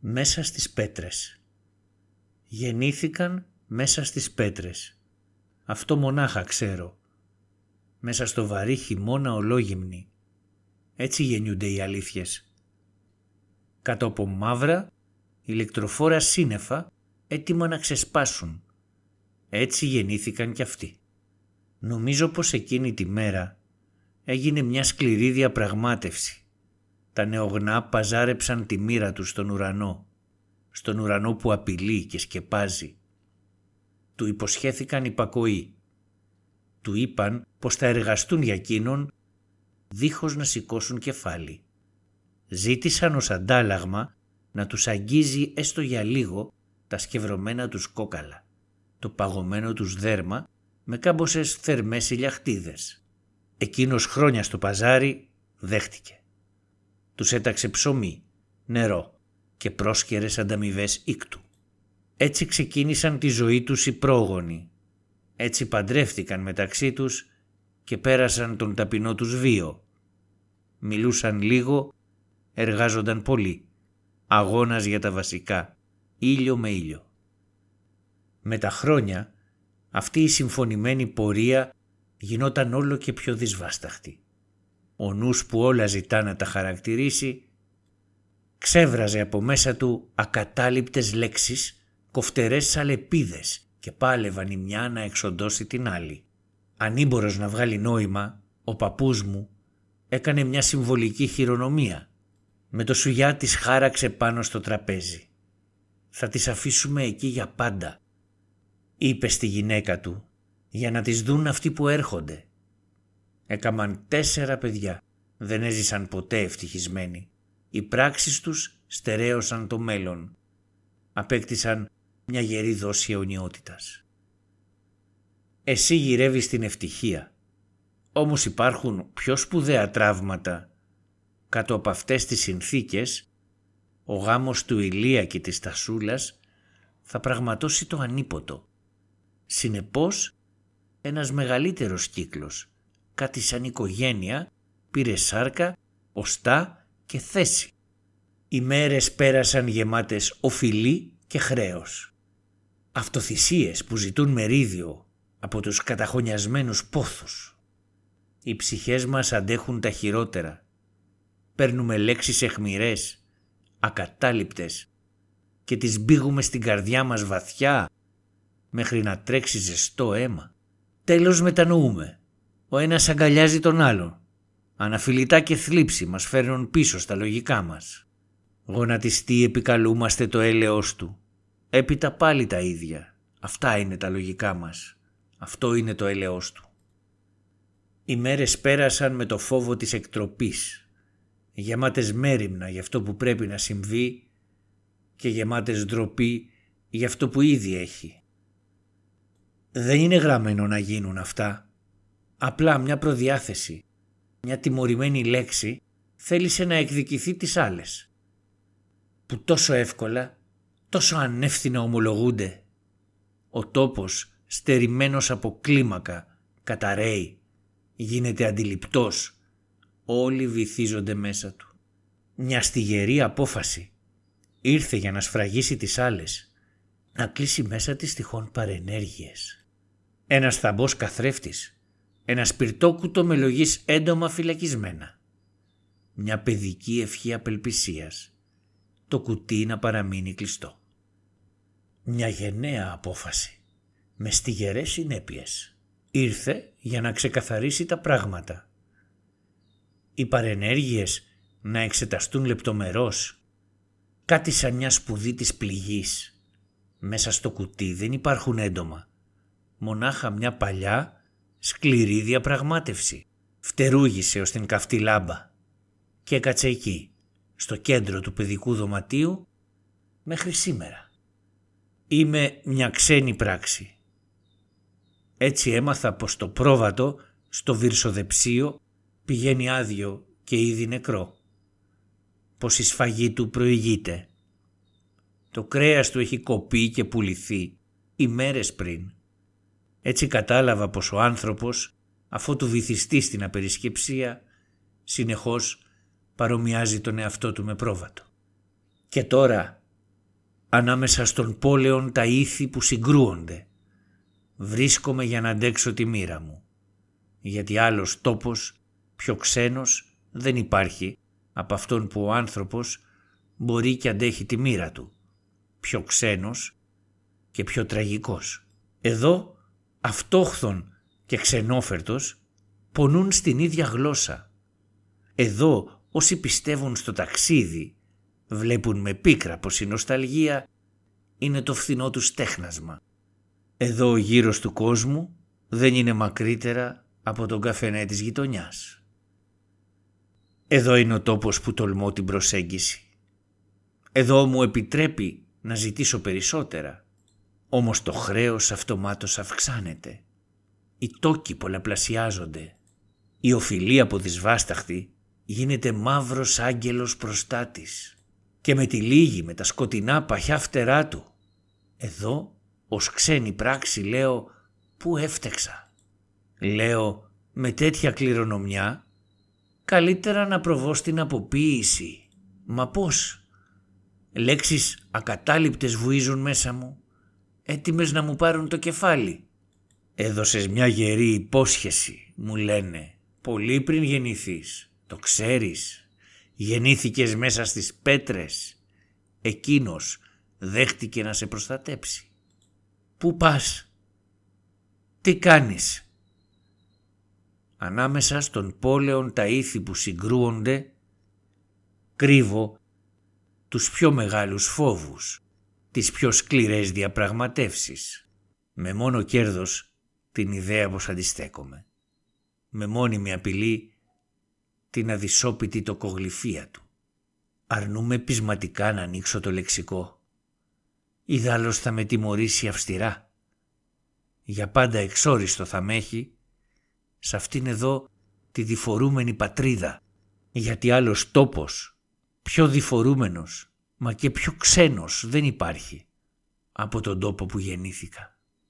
μέσα στις πέτρες. Γεννήθηκαν μέσα στις πέτρες. Αυτό μονάχα ξέρω. Μέσα στο βαρύ χειμώνα ολόγυμνοι. Έτσι γεννιούνται οι αλήθειες. Κάτω από μαύρα, ηλεκτροφόρα σύννεφα έτοιμα να ξεσπάσουν. Έτσι γεννήθηκαν κι αυτοί. Νομίζω πως εκείνη τη μέρα έγινε μια σκληρή διαπραγμάτευση. Τα νεογνά παζάρεψαν τη μοίρα τους στον ουρανό, στον ουρανό που απειλεί και σκεπάζει. Του υποσχέθηκαν υπακοή. Του είπαν πως θα εργαστούν για εκείνον δίχως να σηκώσουν κεφάλι. Ζήτησαν ως αντάλλαγμα να τους αγγίζει έστω για λίγο τα σκευρωμένα τους κόκαλα, το παγωμένο τους δέρμα με κάμποσες θερμές ηλιαχτίδες. Εκείνος χρόνια στο παζάρι δέχτηκε. Τους έταξε ψωμί, νερό και πρόσκαιρες ανταμοιβές ήκτου. Έτσι ξεκίνησαν τη ζωή τους οι πρόγονοι. Έτσι παντρεύτηκαν μεταξύ τους και πέρασαν τον ταπεινό τους βίο. Μιλούσαν λίγο, εργάζονταν πολύ. Αγώνας για τα βασικά, ήλιο με ήλιο. Με τα χρόνια αυτή η συμφωνημένη πορεία γινόταν όλο και πιο δυσβάσταχτη. Ο νους που όλα ζητά να τα χαρακτηρίσει ξέβραζε από μέσα του ακατάληπτες λέξεις, κοφτερές σαλεπίδες και πάλευαν η μια να εξοντώσει την άλλη. Ανήμπορος να βγάλει νόημα, ο παππούς μου έκανε μια συμβολική χειρονομία. Με το σουγιά της χάραξε πάνω στο τραπέζι. «Θα τις αφήσουμε εκεί για πάντα», είπε στη γυναίκα του για να τις δουν αυτοί που έρχονται. Έκαμαν τέσσερα παιδιά. Δεν έζησαν ποτέ ευτυχισμένοι. Οι πράξεις τους στερέωσαν το μέλλον. Απέκτησαν μια γερή δόση αιωνιότητας. Εσύ γυρεύεις την ευτυχία. Όμως υπάρχουν πιο σπουδαία τραύματα. Κάτω από αυτές τις συνθήκες, ο γάμος του Ηλία και της Τασούλας θα πραγματώσει το ανίποτο. Συνεπώς, ένας μεγαλύτερος κύκλος, κάτι σαν οικογένεια, πήρε σάρκα, οστά και θέση. Οι μέρες πέρασαν γεμάτες οφειλή και χρέος. Αυτοθυσίες που ζητούν μερίδιο από τους καταχωνιασμένους πόθους. Οι ψυχές μας αντέχουν τα χειρότερα. Παίρνουμε λέξεις εχμηρές, ακατάληπτες και τις μπήγουμε στην καρδιά μας βαθιά μέχρι να τρέξει ζεστό αίμα. Τέλος μετανοούμε. Ο ένας αγκαλιάζει τον άλλον. Αναφιλητά και θλίψη μας φέρνουν πίσω στα λογικά μας. Γονατιστή επικαλούμαστε το έλεος του. Έπειτα πάλι τα ίδια. Αυτά είναι τα λογικά μας. Αυτό είναι το έλεος του. Οι μέρες πέρασαν με το φόβο της εκτροπής. Γεμάτες μέρημνα για αυτό που πρέπει να συμβεί και γεμάτες ντροπή για αυτό που ήδη έχει. Δεν είναι γραμμένο να γίνουν αυτά. Απλά μια προδιάθεση, μια τιμωρημένη λέξη θέλησε να εκδικηθεί τις άλλες. Που τόσο εύκολα, τόσο ανεύθυνα ομολογούνται. Ο τόπος στερημένος από κλίμακα, καταραίει, γίνεται αντιληπτός. Όλοι βυθίζονται μέσα του. Μια στιγερή απόφαση ήρθε για να σφραγίσει τις άλλες, να κλείσει μέσα της τυχόν παρενέργειες. Ένας θαμπός καθρέφτης, ένα σπιρτόκουτο με λογής έντομα φυλακισμένα. Μια παιδική ευχή απελπισίας. Το κουτί να παραμείνει κλειστό. Μια γενναία απόφαση, με στιγερές συνέπειες. Ήρθε για να ξεκαθαρίσει τα πράγματα. Οι παρενέργειες να εξεταστούν λεπτομερώς. Κάτι σαν μια σπουδή της πληγής. Μέσα στο κουτί δεν υπάρχουν έντομα μονάχα μια παλιά, σκληρή διαπραγμάτευση. Φτερούγησε ως την καυτή λάμπα και έκατσε εκεί, στο κέντρο του παιδικού δωματίου, μέχρι σήμερα. Είμαι μια ξένη πράξη. Έτσι έμαθα πως το πρόβατο στο βυρσοδεψίο πηγαίνει άδειο και ήδη νεκρό. Πως η σφαγή του προηγείται. Το κρέας του έχει κοπεί και πουληθεί ημέρες πριν. Έτσι κατάλαβα πως ο άνθρωπος, αφού του βυθιστεί στην απερισκεψία, συνεχώς παρομοιάζει τον εαυτό του με πρόβατο. Και τώρα ανάμεσα στον πόλεον τα ήθη που συγκρούονται. Βρίσκομαι για να αντέξω τη μοίρα μου. Γιατί άλλος τόπος, πιο ξένος, δεν υπάρχει από αυτόν που ο άνθρωπος μπορεί και αντέχει τη μοίρα του. Πιο ξένος και πιο τραγικός. Εδώ αυτόχθον και ξενόφερτος πονούν στην ίδια γλώσσα. Εδώ όσοι πιστεύουν στο ταξίδι βλέπουν με πίκρα πως η νοσταλγία είναι το φθηνό τους τέχνασμα. Εδώ ο γύρος του κόσμου δεν είναι μακρύτερα από τον καφενέ της γειτονιάς. Εδώ είναι ο τόπος που τολμώ την προσέγγιση. Εδώ μου επιτρέπει να ζητήσω περισσότερα. Όμως το χρέος αυτομάτως αυξάνεται. Οι τόκοι πολλαπλασιάζονται. Η οφειλή από δυσβάσταχτη γίνεται μαύρος άγγελος προστάτης και με τη λίγη με τα σκοτεινά παχιά φτερά του. Εδώ ως ξένη πράξη λέω πού έφτεξα; Λέω με τέτοια κληρονομιά καλύτερα να προβώ στην αποποίηση. Μα πώς; Λέξεις ακατάληπτες βουίζουν μέσα μου, έτοιμες να μου πάρουν το κεφάλι. Έδωσες μια γερή υπόσχεση, μου λένε, πολύ πριν γεννηθείς. Το ξέρεις. Γεννήθηκες μέσα στις πέτρες. Εκείνος δέχτηκε να σε προστατέψει. Πού πας; Τι κάνεις; Ανάμεσα στον πόλεον τα ήθη που συγκρούονται κρύβω τους πιο μεγάλους φόβους, τις πιο σκληρές διαπραγματεύσεις. Με μόνο κέρδος την ιδέα πως αντιστέκομαι. Με μόνιμη απειλή την αδυσόπιτη τοκογλυφία του. Αρνούμε πεισματικά να ανοίξω το λεξικό. Ιδάλλως θα με τιμωρήσει αυστηρά. Για πάντα εξόριστο θα με έχει σε αυτήν εδώ τη διφορούμενη πατρίδα. Γιατί άλλος τόπος, πιο διφορούμενος, μα και πιο ξένος δεν υπάρχει από τον τόπο που γεννήθηκα.